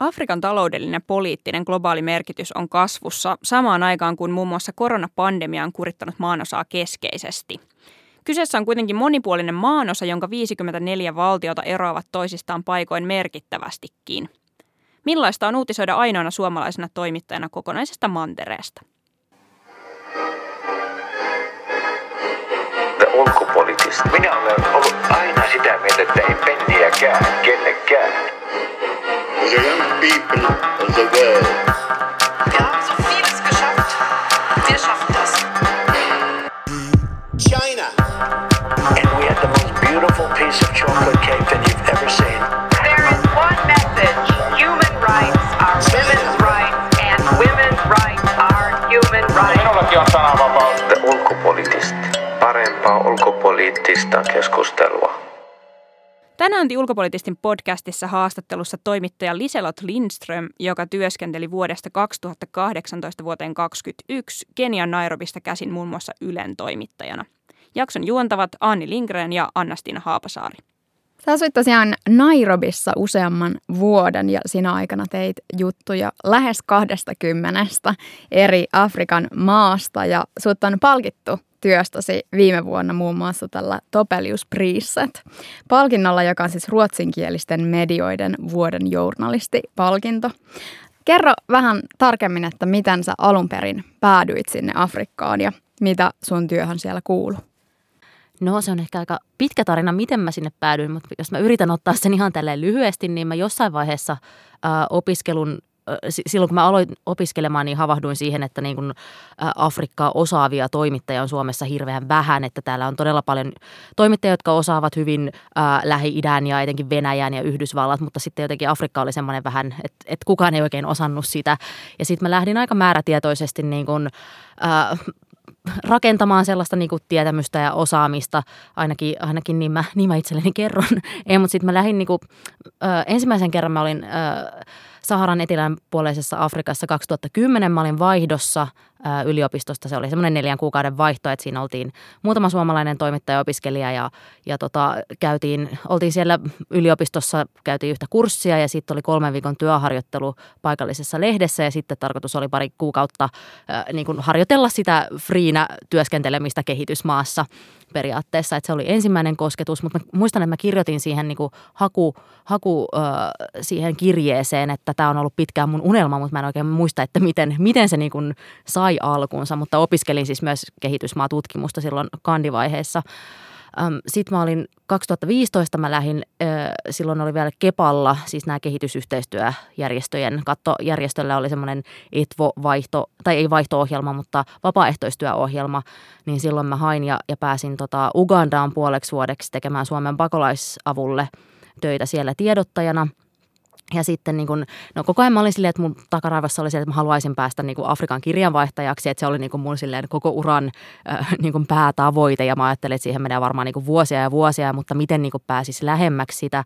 Afrikan taloudellinen ja poliittinen globaali merkitys on kasvussa samaan aikaan kuin muun muassa koronapandemia on kurittanut maanosaa keskeisesti. Kyseessä on kuitenkin monipuolinen maanosa, jonka 54 valtiota eroavat toisistaan paikoin merkittävästikin. Millaista on uutisoida ainoana suomalaisena toimittajana kokonaisesta mantereesta? Minä olen ollut aina sitä mieltä, että ei penniäkään kellekään. The young people of the world. Wir haben so vieles geschafft. Wir schaffen das. China. And we had the most beautiful piece of chocolate cake that you've ever seen. There is one message. Human rights are women's rights and women's rights are human rights. Minullakin on sananvapaus. Ulkopoliittista. Parempaa ulkopoliittista keskustelua. Tänään ulkopoliittistin podcastissa haastattelussa toimittaja Liselot Lindström, joka työskenteli vuodesta 2018 vuoteen 2021 Kenian Nairobista käsin muun muassa Ylen toimittajana. Jakson juontavat Anni Lindgren ja Annastina Haapasaari. Sä asuit tosiaan Nairobissa useamman vuoden ja siinä aikana teit juttuja lähes 20 eri Afrikan maasta ja sut on palkittu työstäsi viime vuonna muun muassa tällä Topelius Priset palkinnolla, joka on siis ruotsinkielisten medioiden vuoden journalistipalkinto. Kerro vähän tarkemmin, että miten sä alun perin päädyit sinne Afrikkaan ja mitä sun työhön siellä kuuluu. No se on ehkä aika pitkä tarina, miten mä sinne päädyin, mutta jos mä yritän ottaa sen ihan tälleen lyhyesti, niin mä jossain vaiheessa äh, opiskelun silloin kun mä aloin opiskelemaan, niin havahduin siihen, että niin kuin Afrikkaa osaavia toimittajia on Suomessa hirveän vähän, että täällä on todella paljon toimittajia, jotka osaavat hyvin äh, Lähi-idän ja etenkin Venäjän ja Yhdysvallat, mutta sitten jotenkin Afrikka oli semmoinen vähän, että, että kukaan ei oikein osannut sitä. Ja sitten mä lähdin aika määrätietoisesti niin kuin, äh, rakentamaan sellaista niin kuin tietämystä ja osaamista, ainakin, ainakin niin, mä, niin mä itselleni kerron. Ei, mutta sitten mä lähdin, niin kuin, ensimmäisen kerran mä olin... Ö, Saharan etelänpuoleisessa Afrikassa 2010 mä olin vaihdossa yliopistosta. Se oli semmoinen neljän kuukauden vaihto, että siinä oltiin muutama suomalainen toimittaja opiskelija ja, ja tota, käytiin, oltiin siellä yliopistossa, käytiin yhtä kurssia ja sitten oli kolmen viikon työharjoittelu paikallisessa lehdessä ja sitten tarkoitus oli pari kuukautta äh, niin kuin harjoitella sitä friinä työskentelemistä kehitysmaassa periaatteessa, että se oli ensimmäinen kosketus, mutta muistan, että mä kirjoitin siihen niin kuin haku, haku äh, siihen kirjeeseen, että tämä on ollut pitkään mun unelma, mutta mä en oikein muista, että miten, miten se niin kuin sai alkunsa, mutta opiskelin siis myös kehitysmaatutkimusta silloin kandivaiheessa. Sitten mä olin 2015 mä lähdin, silloin oli vielä Kepalla, siis nämä kehitysyhteistyöjärjestöjen kattojärjestöllä oli semmoinen ETVO-vaihto, tai ei vaihto-ohjelma, mutta vapaaehtoistyöohjelma, niin silloin mä hain ja, ja pääsin tota Ugandaan puoleksi vuodeksi tekemään Suomen pakolaisavulle töitä siellä tiedottajana – ja sitten niin kun, no koko ajan mä olin silleen, että mun takaraivassa oli se, että mä haluaisin päästä niin Afrikan kirjanvaihtajaksi, että se oli niin mun silleen koko uran äh, niin päätavoite. Ja mä ajattelin, että siihen menee varmaan niin vuosia ja vuosia, mutta miten niin pääsisi lähemmäksi sitä.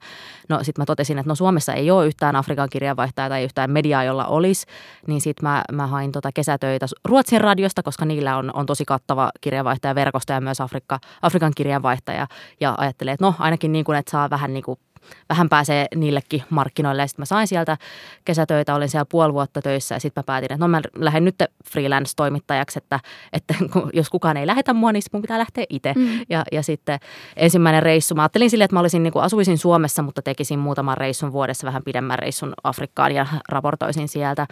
No sitten mä totesin, että no Suomessa ei ole yhtään Afrikan kirjanvaihtajaa tai yhtään mediaa, jolla olisi, niin sitten mä, mä hain tota kesätöitä Ruotsin radiosta, koska niillä on, on tosi kattava kirjanvaihtajaverkosto ja myös Afrikka, Afrikan kirjanvaihtaja. Ja ajattelin, että no ainakin niin kuin, että saa vähän niin kuin vähän pääsee niillekin markkinoille. Ja sitten mä sain sieltä kesätöitä, olin siellä puoli vuotta töissä ja sitten mä päätin, että no mä lähden nyt freelance-toimittajaksi, että, että jos kukaan ei lähetä mua, niin mun pitää lähteä itse. Mm. Ja, ja sitten ensimmäinen reissu, mä ajattelin silleen, että mä olisin, niin kuin asuisin Suomessa, mutta tekisin muutaman reissun vuodessa, vähän pidemmän reissun Afrikkaan ja raportoisin sieltä.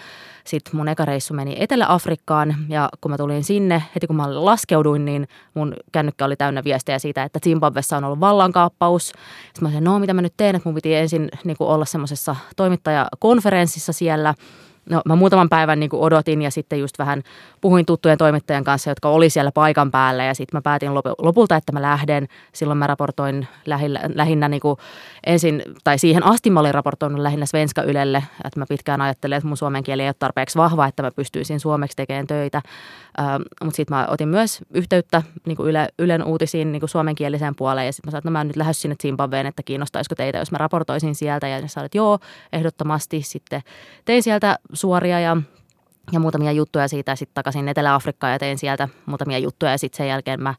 Sitten mun eka reissu meni Etelä-Afrikkaan ja kun mä tulin sinne, heti kun mä laskeuduin, niin mun kännykkä oli täynnä viestejä siitä, että Zimbabwessa on ollut vallankaappaus. Sitten mä sanoin, no mitä mä nyt teen, että mun piti ensin niin kuin olla semmoisessa toimittajakonferenssissa siellä – No mä muutaman päivän niin kuin odotin ja sitten just vähän puhuin tuttujen toimittajien kanssa, jotka oli siellä paikan päällä ja sitten mä päätin lopulta, että mä lähden. Silloin mä raportoin lähinnä, lähinnä niin kuin ensin, tai siihen asti mä olin raportoinut lähinnä Svenska Ylelle, että mä pitkään ajattelin, että mun suomen kieli ei ole tarpeeksi vahva, että mä pystyisin suomeksi tekemään töitä. Mutta sitten mä otin myös yhteyttä niin kuin Yle, Ylen uutisiin niin kuin suomenkieliseen puoleen ja sitten mä sanoin, että no mä nyt lähden sinne Zimbabween, että kiinnostaisiko teitä, jos mä raportoisin sieltä ja ne sanoivat, että joo, ehdottomasti. Sitten tein sieltä suoria ja ja muutamia juttuja siitä sitten takaisin Etelä-Afrikkaan ja tein sieltä muutamia juttuja ja sitten sen jälkeen mä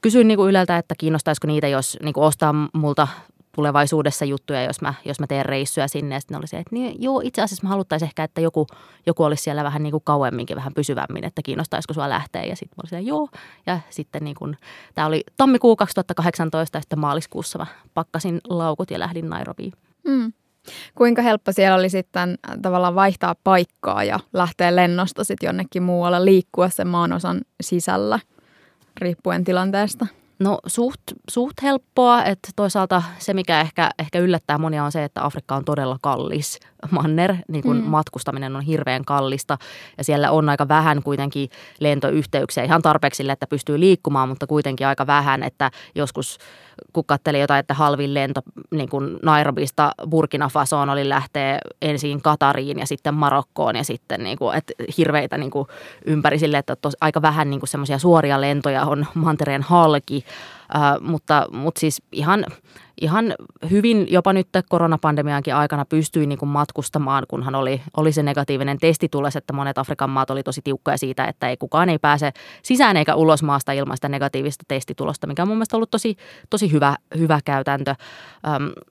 kysyin niin kuin Yleltä, että kiinnostaisiko niitä, jos niin kuin ostaa multa tulevaisuudessa juttuja, jos mä, jos mä teen reissuja sinne. Ja sitten oli se, että niin, joo, itse asiassa mä haluttaisiin ehkä, että joku, joku olisi siellä vähän niin kuin kauemminkin, vähän pysyvämmin, että kiinnostaisiko sua lähteä. Ja sitten mä olin se, joo. Ja sitten niin kuin, tämä oli tammikuu 2018 ja sitten maaliskuussa mä pakkasin laukut ja lähdin Nairobiin. Mm. Kuinka helppo siellä oli sitten tavallaan vaihtaa paikkaa ja lähteä lennosta sitten jonnekin muualle liikkua sen maanosan sisällä, riippuen tilanteesta? No suht, suht helppoa, että toisaalta se, mikä ehkä, ehkä yllättää monia on se, että Afrikka on todella kallis manner. Niin kuin mm. matkustaminen on hirveän kallista ja siellä on aika vähän kuitenkin lentoyhteyksiä. Ihan tarpeeksi sille, että pystyy liikkumaan, mutta kuitenkin aika vähän, että joskus kun katselin jotain, että halvin lento niin kuin Nairobista Burkina Fasoon oli lähteä ensin Katariin ja sitten Marokkoon ja sitten niin kuin, että hirveitä niin kuin ympäri sille, että tos, aika vähän niin semmoisia suoria lentoja on mantereen halki, äh, mutta, mutta siis ihan ihan hyvin jopa nyt koronapandemiankin aikana pystyi niin kuin matkustamaan, kunhan oli, oli se negatiivinen testitulos, että monet Afrikan maat oli tosi tiukkoja siitä, että ei kukaan ei pääse sisään eikä ulos maasta ilman sitä negatiivista testitulosta, mikä on mun mielestä ollut tosi, tosi hyvä, hyvä käytäntö.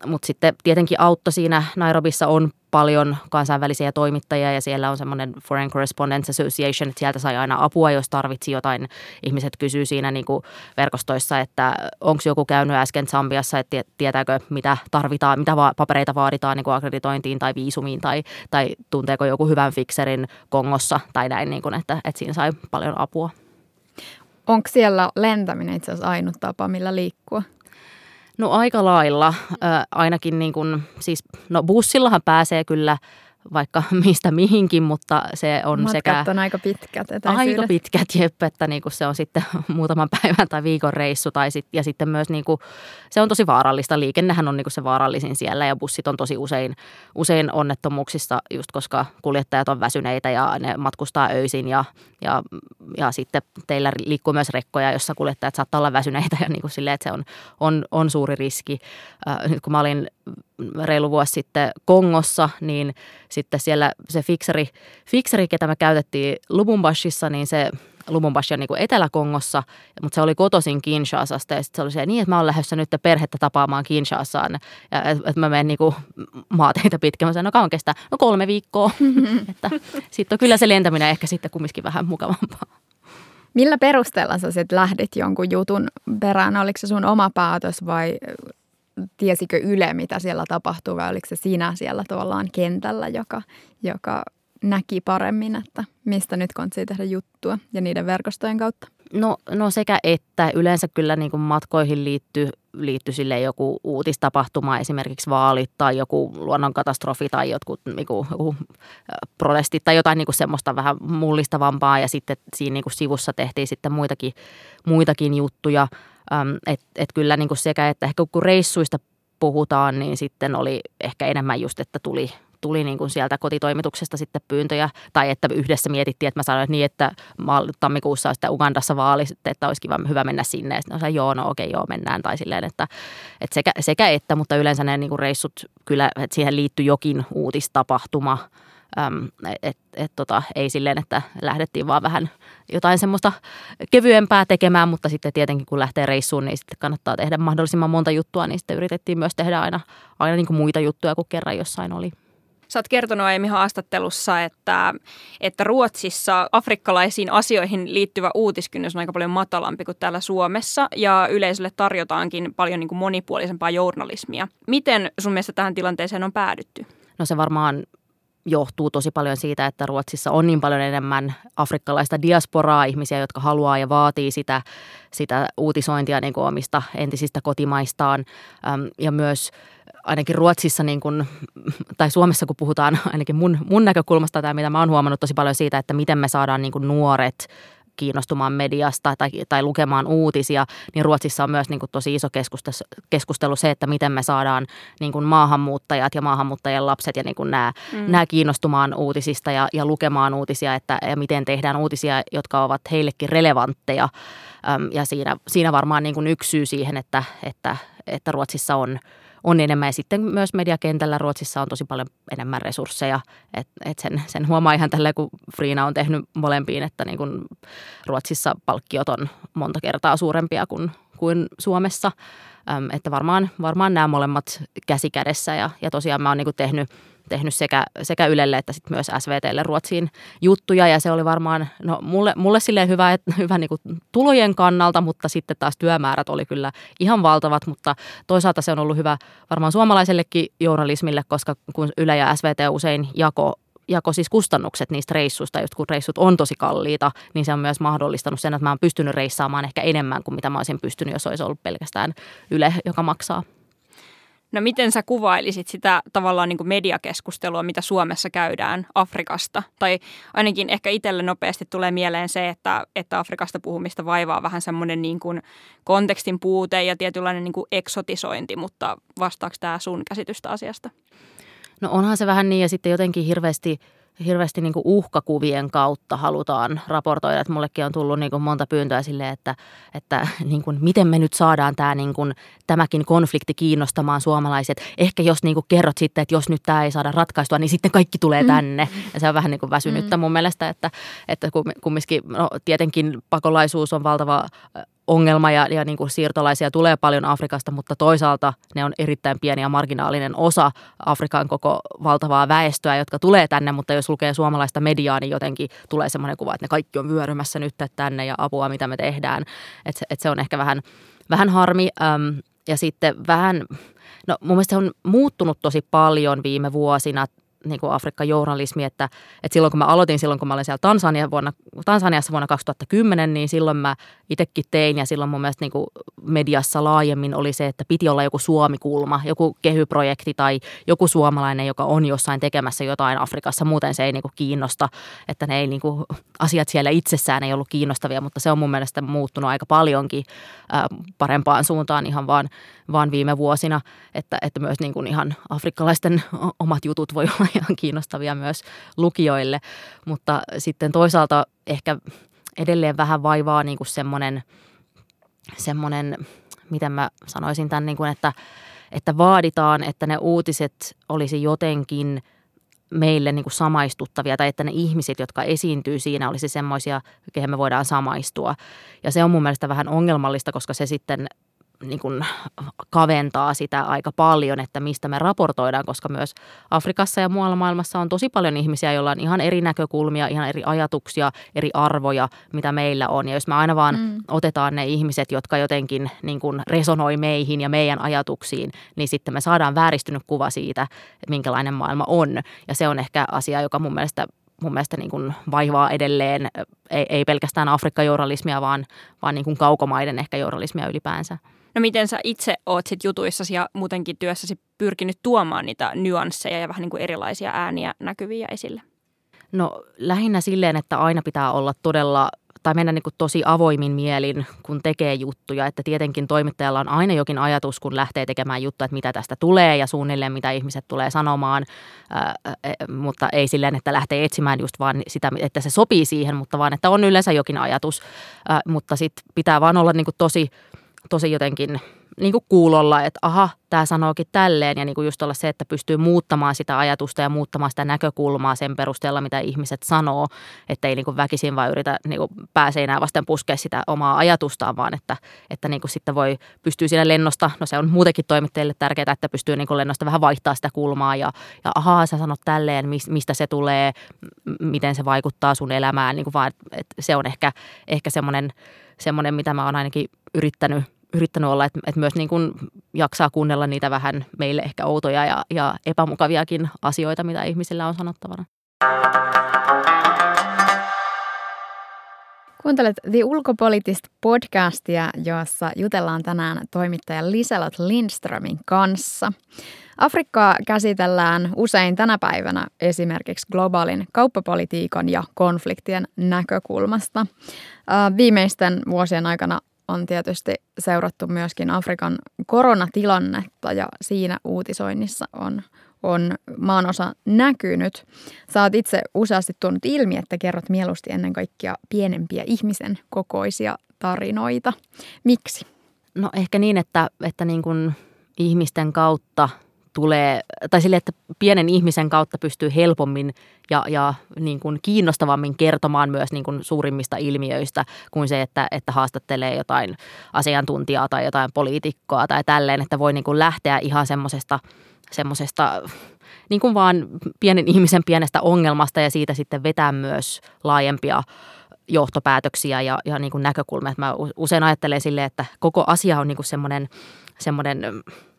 Mutta sitten tietenkin auttoi siinä Nairobissa on paljon kansainvälisiä toimittajia ja siellä on semmoinen Foreign Correspondents Association, että sieltä sai aina apua, jos tarvitsi jotain. Ihmiset kysyy siinä niin kuin verkostoissa, että onko joku käynyt äsken Zambiassa, että tietääkö mitä tarvitaan, mitä papereita vaaditaan niin kuin akkreditointiin tai viisumiin tai, tai tunteeko joku hyvän fikserin Kongossa tai näin, niin kuin, että, että siinä sai paljon apua. Onko siellä lentäminen itse asiassa ainut tapa, millä liikkua? No aika lailla. Äh, ainakin niin kuin, siis, no bussillahan pääsee kyllä vaikka mistä mihinkin, mutta se on Matkat sekä... on aika pitkät Aika pitkät, jep, että niin kuin se on sitten muutaman päivän tai viikon reissu. Tai sit, ja sitten myös niin kuin, se on tosi vaarallista. Liikennehän on niin kuin se vaarallisin siellä ja bussit on tosi usein, usein onnettomuuksissa, just koska kuljettajat on väsyneitä ja ne matkustaa öisin ja, ja, ja sitten teillä liikkuu myös rekkoja, jossa kuljettajat saattaa olla väsyneitä ja niin kuin silleen, että se on, on, on suuri riski. Äh, nyt kun mä olin reilu vuosi sitten Kongossa, niin sitten siellä se fikseri, fikseri ketä me käytettiin Lubumbashissa, niin se Lubumbashi on niin kuin Etelä-Kongossa, mutta se oli kotoisin Kinshasasta ja sitten se oli se, niin, että mä oon lähdössä nyt perhettä tapaamaan Kinshasaan ja että et mä menen niin maateita pitkin. Mä sanoin, no kauan kestää? No kolme viikkoa. että sitten on kyllä se lentäminen ehkä sitten kumminkin vähän mukavampaa. Millä perusteella sä sitten lähdit jonkun jutun perään? Oliko se sun oma päätös vai tiesikö Yle, mitä siellä tapahtuu, vai oliko se sinä siellä tavallaan kentällä, joka, joka näki paremmin, että mistä nyt kansi tehdä juttua ja niiden verkostojen kautta? No, no sekä että. Yleensä kyllä niin kuin matkoihin liittyy, liittyy sille joku uutistapahtuma, esimerkiksi vaalit tai joku luonnonkatastrofi tai jotkut, joku, joku protestit tai jotain niin kuin semmoista vähän mullistavampaa. Ja sitten siinä niin kuin sivussa tehtiin sitten muitakin, muitakin juttuja. Että et kyllä niin kuin sekä, että ehkä kun reissuista puhutaan, niin sitten oli ehkä enemmän just, että tuli, tuli niin kuin sieltä kotitoimituksesta sitten pyyntöjä, tai että yhdessä mietittiin, että mä sanoin että niin, että tammikuussa sitten Ugandassa vaali, että olisi kiva, hyvä mennä sinne, ja sitten sanoin, joo, no okei, joo, mennään, tai silleen, että, että sekä, sekä että, mutta yleensä ne niin kuin reissut, kyllä, että siihen liittyy jokin uutistapahtuma, et, et tota, ei silleen, että lähdettiin vaan vähän jotain semmoista kevyempää tekemään, mutta sitten tietenkin kun lähtee reissuun, niin sitten kannattaa tehdä mahdollisimman monta juttua, niin sitten yritettiin myös tehdä aina, aina niin kuin muita juttuja kuin kerran jossain oli. Sä oot kertonut aiemmin haastattelussa, että, että Ruotsissa afrikkalaisiin asioihin liittyvä uutiskynnys on aika paljon matalampi kuin täällä Suomessa ja yleisölle tarjotaankin paljon niin kuin monipuolisempaa journalismia. Miten sun mielestä tähän tilanteeseen on päädytty? No se varmaan johtuu tosi paljon siitä, että Ruotsissa on niin paljon enemmän afrikkalaista diasporaa, ihmisiä, jotka haluaa ja vaatii sitä, sitä uutisointia niin kuin omista entisistä kotimaistaan. Ja myös ainakin Ruotsissa, niin kuin, tai Suomessa kun puhutaan ainakin mun, mun näkökulmasta tai mitä mä oon huomannut tosi paljon siitä, että miten me saadaan niin kuin nuoret kiinnostumaan mediasta tai, tai lukemaan uutisia, niin Ruotsissa on myös niin kuin tosi iso keskustelu se, että miten me saadaan niin kuin maahanmuuttajat ja maahanmuuttajien lapset ja niin kuin nämä, mm. nämä kiinnostumaan uutisista ja, ja lukemaan uutisia, että ja miten tehdään uutisia, jotka ovat heillekin relevantteja. Ja siinä, siinä varmaan niin kuin yksi syy siihen, että, että, että Ruotsissa on – on enemmän. Ja sitten myös mediakentällä Ruotsissa on tosi paljon enemmän resursseja. Et, et sen, sen huomaa ihan tällä, kun Friina on tehnyt molempiin, että niin kun Ruotsissa palkkiot on monta kertaa suurempia kuin, kuin Suomessa. Että varmaan, varmaan nämä molemmat käsikädessä ja, ja tosiaan mä oon niin tehnyt tehnyt sekä, sekä Ylelle että sit myös SVTlle Ruotsiin juttuja ja se oli varmaan no, mulle, mulle silleen hyvä, et, hyvä niin kuin tulojen kannalta, mutta sitten taas työmäärät oli kyllä ihan valtavat, mutta toisaalta se on ollut hyvä varmaan suomalaisellekin journalismille, koska kun Yle ja SVT usein jako jako siis kustannukset niistä reissuista, just kun reissut on tosi kalliita, niin se on myös mahdollistanut sen, että mä oon pystynyt reissaamaan ehkä enemmän kuin mitä mä olisin pystynyt, jos olisi ollut pelkästään Yle, joka maksaa. No miten sä kuvailisit sitä tavallaan niin kuin mediakeskustelua, mitä Suomessa käydään Afrikasta? Tai ainakin ehkä itselle nopeasti tulee mieleen se, että, että Afrikasta puhumista vaivaa vähän semmoinen niin kuin kontekstin puute ja tietynlainen niin kuin eksotisointi, mutta vastaako tämä sun käsitystä asiasta? No onhan se vähän niin ja sitten jotenkin hirveästi – hirveästi niin uhkakuvien kautta halutaan raportoida. Että mullekin on tullut niin monta pyyntöä sille, että, että niin kuin, miten me nyt saadaan tämä, niin kuin, tämäkin konflikti kiinnostamaan suomalaiset. Ehkä jos niin kuin kerrot sitten, että jos nyt tämä ei saada ratkaistua, niin sitten kaikki tulee mm. tänne. Ja se on vähän niin kuin väsynyttä mm. mun mielestä, että, että kumminkin no, tietenkin pakolaisuus on valtava ongelma ja, ja niin kuin siirtolaisia tulee paljon Afrikasta, mutta toisaalta ne on erittäin pieni ja marginaalinen osa Afrikan koko valtavaa väestöä, jotka tulee tänne, mutta jos lukee suomalaista mediaa, niin jotenkin tulee semmoinen kuva, että ne kaikki on vyörymässä nyt tänne ja apua, mitä me tehdään. Että et se on ehkä vähän, vähän harmi. Äm, ja sitten vähän, no mun mielestä se on muuttunut tosi paljon viime vuosina niin kuin Afrikka-journalismi, että, että silloin kun mä aloitin, silloin kun mä olin siellä Tansania vuonna, Tansaniassa vuonna 2010, niin silloin mä itsekin tein ja silloin mun mielestä niin kuin mediassa laajemmin oli se, että piti olla joku Suomi-kulma, joku kehyprojekti tai joku suomalainen, joka on jossain tekemässä jotain Afrikassa, muuten se ei niin kuin kiinnosta, että ne ei niin kuin, asiat siellä itsessään ei ollut kiinnostavia, mutta se on mun mielestä muuttunut aika paljonkin ää, parempaan suuntaan ihan vaan, vaan viime vuosina, että, että myös niin kuin ihan afrikkalaisten omat jutut voi olla ihan kiinnostavia myös lukijoille, mutta sitten toisaalta ehkä edelleen vähän vaivaa niin kuin semmoinen, semmoinen, miten mä sanoisin tämän, niin kuin, että, että vaaditaan, että ne uutiset olisi jotenkin meille niin kuin samaistuttavia tai että ne ihmiset, jotka esiintyy siinä, olisi semmoisia, kehen me voidaan samaistua. Ja se on mun mielestä vähän ongelmallista, koska se sitten niin kuin kaventaa sitä aika paljon, että mistä me raportoidaan, koska myös Afrikassa ja muualla maailmassa on tosi paljon ihmisiä, joilla on ihan eri näkökulmia, ihan eri ajatuksia, eri arvoja, mitä meillä on. Ja jos me aina vaan mm. otetaan ne ihmiset, jotka jotenkin niin kuin resonoi meihin ja meidän ajatuksiin, niin sitten me saadaan vääristynyt kuva siitä, että minkälainen maailma on. Ja se on ehkä asia, joka mun mielestä mun mielestä niin kuin vaivaa edelleen, ei, ei pelkästään Afrikka-journalismia, vaan, vaan niin kuin kaukomaiden ehkä journalismia ylipäänsä. No miten sä itse oot sit jutuissasi ja muutenkin työssäsi pyrkinyt tuomaan niitä nyansseja ja vähän niin kuin erilaisia ääniä näkyviä esille? No lähinnä silleen, että aina pitää olla todella tai mennä niin kuin tosi avoimin mielin, kun tekee juttuja. Että tietenkin toimittajalla on aina jokin ajatus, kun lähtee tekemään juttuja, että mitä tästä tulee ja suunnilleen mitä ihmiset tulee sanomaan. Ää, mutta ei silleen, että lähtee etsimään just vaan sitä, että se sopii siihen, mutta vaan, että on yleensä jokin ajatus. Ää, mutta sitten pitää vaan olla niin kuin tosi tosi jotenkin niin kuin kuulolla, että aha, tämä sanookin tälleen. Ja niin kuin just olla se, että pystyy muuttamaan sitä ajatusta ja muuttamaan sitä näkökulmaa sen perusteella, mitä ihmiset sanoo. Että ei niin kuin väkisin vaan yritä niin kuin pääseinää vasten puskea sitä omaa ajatustaan, vaan että, että niin kuin sitten voi pystyä siinä lennosta. No se on muutenkin toimittajille tärkeää, että pystyy niin kuin lennosta vähän vaihtaa sitä kulmaa. Ja, ja ahaa, sä sanot tälleen, mistä se tulee, miten se vaikuttaa sun elämään. Niin kuin vaan, että se on ehkä, ehkä semmoinen, semmoinen, mitä mä oon ainakin yrittänyt yrittänyt olla, että, että myös niin kuin jaksaa kuunnella niitä vähän meille ehkä outoja ja, ja epämukaviakin asioita, mitä ihmisillä on sanottavana. Kuuntelet The Ulkopoliittista podcastia, jossa jutellaan tänään toimittaja Liselot Lindströmin kanssa. Afrikkaa käsitellään usein tänä päivänä esimerkiksi globaalin kauppapolitiikan ja konfliktien näkökulmasta. Viimeisten vuosien aikana on tietysti seurattu myöskin Afrikan koronatilannetta ja siinä uutisoinnissa on, on maanosa näkynyt. Sä oot itse useasti tuonut ilmi, että kerrot mieluusti ennen kaikkea pienempiä ihmisen kokoisia tarinoita. Miksi? No ehkä niin, että, että niin kuin ihmisten kautta tulee, tai sille, että pienen ihmisen kautta pystyy helpommin ja, ja niin kuin kiinnostavammin kertomaan myös niin kuin suurimmista ilmiöistä kuin se, että, että haastattelee jotain asiantuntijaa tai jotain poliitikkoa tai tälleen, että voi niin kuin lähteä ihan semmoisesta semmoisesta niin kuin vaan pienen ihmisen pienestä ongelmasta ja siitä sitten vetää myös laajempia johtopäätöksiä ja, ja niin kuin näkökulmia. Mä usein ajattelen sille, että koko asia on niin kuin semmoinen, semmoinen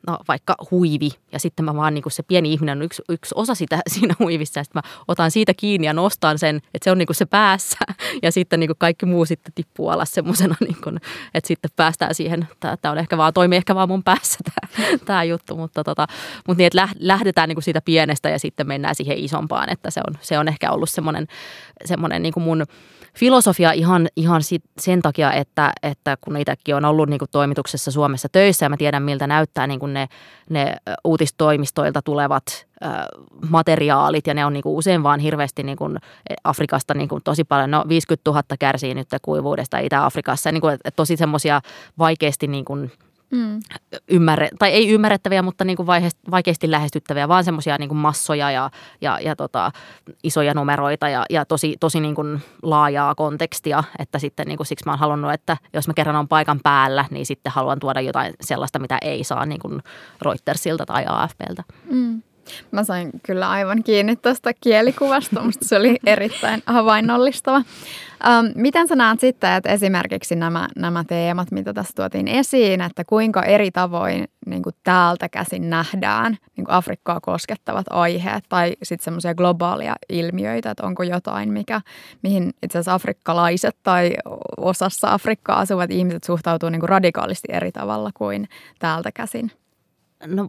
no vaikka huivi. Ja sitten mä vaan niin kuin se pieni ihminen on yksi, yksi osa sitä siinä huivissa ja sitten mä otan siitä kiinni ja nostan sen, että se on niin kuin se päässä. Ja sitten niin kuin kaikki muu sitten tippuu alas semmoisena, niin että sitten päästään siihen, tämä on ehkä vaan, toimii ehkä vaan mun päässä tämä juttu, mutta, tota, mutta niin, että lähdetään niin kuin siitä pienestä ja sitten mennään siihen isompaan, että se on, se on ehkä ollut semmoinen, semmoinen niin kuin mun filosofia ihan, ihan sit, sen takia, että, että kun itsekin on ollut niin kuin toimituksessa Suomessa töissä ja mä tiedän miltä näyttää niin kuin ne, ne uutistoimistoilta tulevat äh, materiaalit ja ne on niin kuin usein vaan hirveästi niin kuin Afrikasta niin kuin tosi paljon, no 50 000 kärsii nyt kuivuudesta Itä-Afrikassa, niin kuin, että tosi semmoisia vaikeasti niin kuin – mm. ymmärre, tai ei ymmärrettäviä, mutta niin kuin vaikeasti lähestyttäviä, vaan semmoisia niin kuin massoja ja, ja, ja tota, isoja numeroita ja, ja tosi, tosi niin kuin laajaa kontekstia, että sitten niin kuin siksi mä oon halunnut, että jos mä kerran on paikan päällä, niin sitten haluan tuoda jotain sellaista, mitä ei saa niin kuin Reutersilta tai AFPltä. Mm. Mä sain kyllä aivan kiinni tuosta kielikuvasta, mutta se oli erittäin havainnollistava. Ähm, miten sä näet sitten, että esimerkiksi nämä, nämä teemat, mitä tässä tuotiin esiin, että kuinka eri tavoin niin kuin täältä käsin nähdään niin kuin Afrikkaa koskettavat aiheet tai sitten semmoisia globaalia ilmiöitä, että onko jotain, mikä, mihin itse asiassa afrikkalaiset tai osassa Afrikkaa asuvat ihmiset suhtautuu niin kuin radikaalisti eri tavalla kuin täältä käsin? No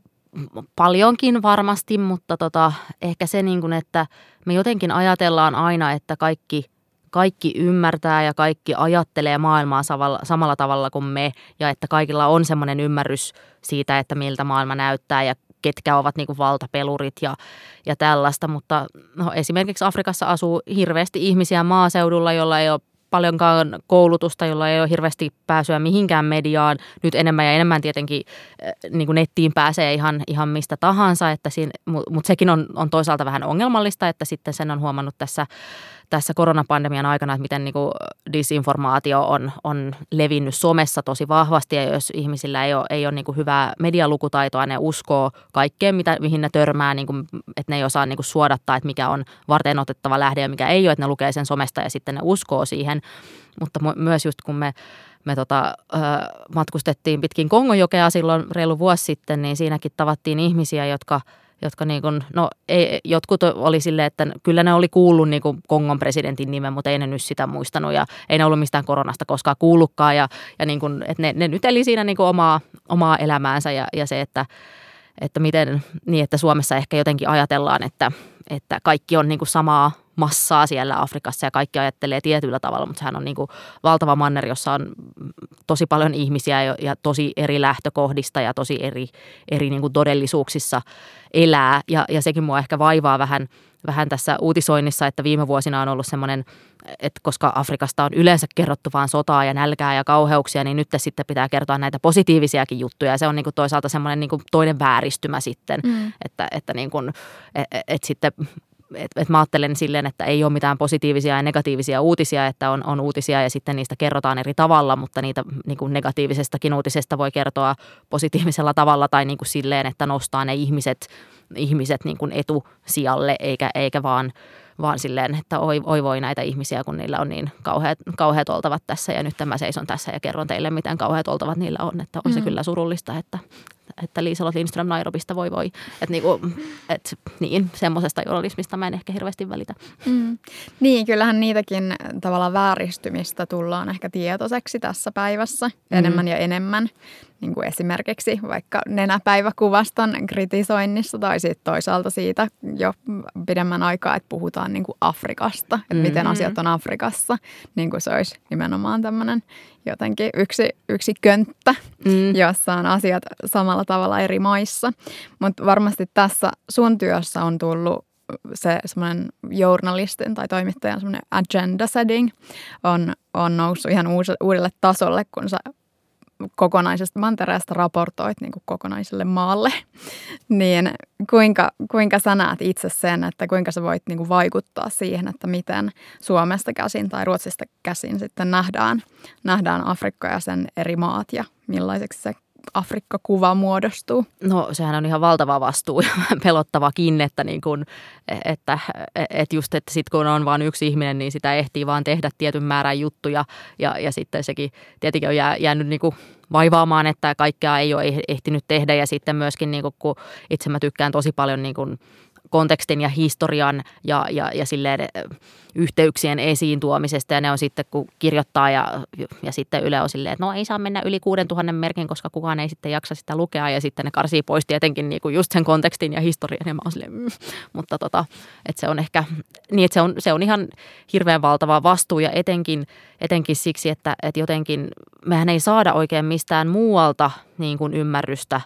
paljonkin varmasti, mutta tota, ehkä se, niin kuin, että me jotenkin ajatellaan aina, että kaikki, kaikki ymmärtää ja kaikki ajattelee maailmaa samalla, samalla tavalla kuin me. Ja että kaikilla on semmoinen ymmärrys siitä, että miltä maailma näyttää ja ketkä ovat niin valtapelurit ja, ja tällaista, mutta no, esimerkiksi Afrikassa asuu hirveästi ihmisiä maaseudulla, jolla ei ole paljonkaan koulutusta, jolla ei ole hirveästi pääsyä mihinkään mediaan. Nyt enemmän ja enemmän tietenkin äh, niin kuin nettiin pääsee ihan, ihan mistä tahansa, että mutta mut sekin on, on toisaalta vähän ongelmallista, että sitten sen on huomannut tässä tässä koronapandemian aikana, että miten niin kuin disinformaatio on, on levinnyt somessa tosi vahvasti ja jos ihmisillä ei ole, ei ole niin kuin hyvää medialukutaitoa, ne uskoo kaikkeen, mitä, mihin ne törmää, niin kuin, että ne ei osaa niin kuin suodattaa, että mikä on varten otettava lähde ja mikä ei ole, että ne lukee sen somesta ja sitten ne uskoo siihen. Mutta myös just kun me me tota, matkustettiin pitkin Kongojokea silloin reilu vuosi sitten, niin siinäkin tavattiin ihmisiä, jotka – jotka niin kuin, no ei, jotkut oli silleen, että kyllä ne oli kuullut niin kuin Kongon presidentin nimen, mutta ei ne nyt sitä muistanut ja ei ne ollut mistään koronasta koskaan kuullutkaan ja, ja niin kuin, että ne, ne nyt eli siinä niin kuin omaa, omaa elämäänsä ja, ja se, että, että miten niin, että Suomessa ehkä jotenkin ajatellaan, että, että kaikki on niin kuin samaa massaa siellä Afrikassa ja kaikki ajattelee tietyllä tavalla, mutta sehän on niin kuin valtava manner, jossa on tosi paljon ihmisiä ja tosi eri lähtökohdista ja tosi eri, eri niin kuin todellisuuksissa elää. Ja, ja sekin mua ehkä vaivaa vähän, vähän tässä uutisoinnissa, että viime vuosina on ollut semmoinen, että koska Afrikasta on yleensä kerrottu vain sotaa ja nälkää ja kauheuksia, niin nyt sitten pitää kertoa näitä positiivisiakin juttuja. Ja se on niin kuin toisaalta semmoinen niin kuin toinen vääristymä sitten, mm. että, että niin kuin, et, et sitten että et mä ajattelen silleen, että ei ole mitään positiivisia ja negatiivisia uutisia, että on, on uutisia ja sitten niistä kerrotaan eri tavalla, mutta niitä niin kuin negatiivisestakin uutisesta voi kertoa positiivisella tavalla tai niin kuin silleen, että nostaa ne ihmiset, ihmiset niin kuin etusijalle eikä, eikä vaan, vaan silleen, että oi, oi voi näitä ihmisiä, kun niillä on niin kauheat, kauheat oltavat tässä ja nyt mä seison tässä ja kerron teille, miten kauheat oltavat niillä on, että on se mm. kyllä surullista, että, että Liisa Lindström Nairobista voi voi. Että niinku, et, niin, semmoisesta journalismista mä en ehkä hirveästi välitä. Mm. Niin, kyllähän niitäkin tavallaan vääristymistä tullaan ehkä tietoiseksi tässä päivässä mm. enemmän ja enemmän. Niin kuin esimerkiksi vaikka nenäpäiväkuvaston kritisoinnissa tai sitten toisaalta siitä jo pidemmän aikaa, että puhutaan niin kuin Afrikasta, että mm. miten asiat on Afrikassa, niin kuin se olisi nimenomaan tämmöinen jotenkin yksi, yksi könttä, mm. jossa on asiat samalla tavalla eri maissa. Mutta varmasti tässä sun työssä on tullut se semmoinen journalistin tai toimittajan semmoinen agenda setting on, on noussut ihan uudelle tasolle, kun sä kokonaisesta mantereesta raportoit niin kuin kokonaiselle maalle, niin kuinka, kuinka sä näet itse sen, että kuinka sä voit niin kuin vaikuttaa siihen, että miten Suomesta käsin tai Ruotsista käsin sitten nähdään, nähdään Afrikka ja sen eri maat ja millaiseksi se Afrikka-kuva muodostuu? No sehän on ihan valtava vastuu ja pelottavakin, että, niin kun, että, että just, että sit kun on vain yksi ihminen, niin sitä ehtii vaan tehdä tietyn määrän juttuja ja, ja sitten sekin tietenkin on jää, jäänyt niin kuin vaivaamaan, että kaikkea ei ole ehtinyt tehdä ja sitten myöskin niin kuin, kun itse mä tykkään tosi paljon niin kuin kontekstin ja historian ja, ja, ja silleen yhteyksien esiin tuomisesta. Ja ne on sitten, kun kirjoittaa ja, ja sitten Yle on silleen, että no ei saa mennä yli 6000 merkin, koska kukaan ei sitten jaksa sitä lukea. Ja sitten ne karsii pois tietenkin niin kuin just sen kontekstin ja historian. Ja mä oon silleen, mm. mutta tota, että se on ehkä, niin että se on, se on ihan hirveän valtava vastuu. Ja etenkin, etenkin siksi, että, että jotenkin mehän ei saada oikein mistään muualta niin kuin ymmärrystä,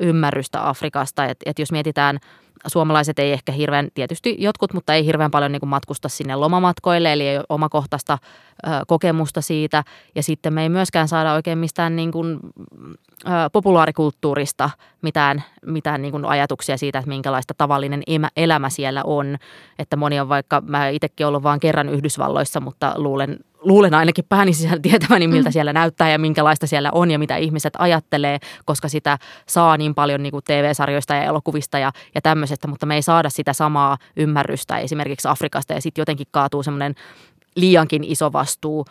ymmärrystä Afrikasta, että, että jos mietitään – suomalaiset ei ehkä hirveän, tietysti jotkut, mutta ei hirveän paljon niin kuin matkusta sinne lomamatkoille, eli ei ole omakohtaista ö, kokemusta siitä. Ja sitten me ei myöskään saada oikein mistään niin kuin, ö, populaarikulttuurista mitään, mitään niin kuin ajatuksia siitä, että minkälaista tavallinen elämä siellä on. Että moni on vaikka, mä itsekin ollut vain kerran Yhdysvalloissa, mutta luulen luulen ainakin pääni sisällä tietäväni, miltä mm. siellä näyttää ja minkälaista siellä on ja mitä ihmiset ajattelee, koska sitä saa niin paljon niin kuin TV-sarjoista ja elokuvista ja, ja tämmöisestä, mutta me ei saada sitä samaa ymmärrystä esimerkiksi Afrikasta ja sitten jotenkin kaatuu semmoinen liiankin iso vastuu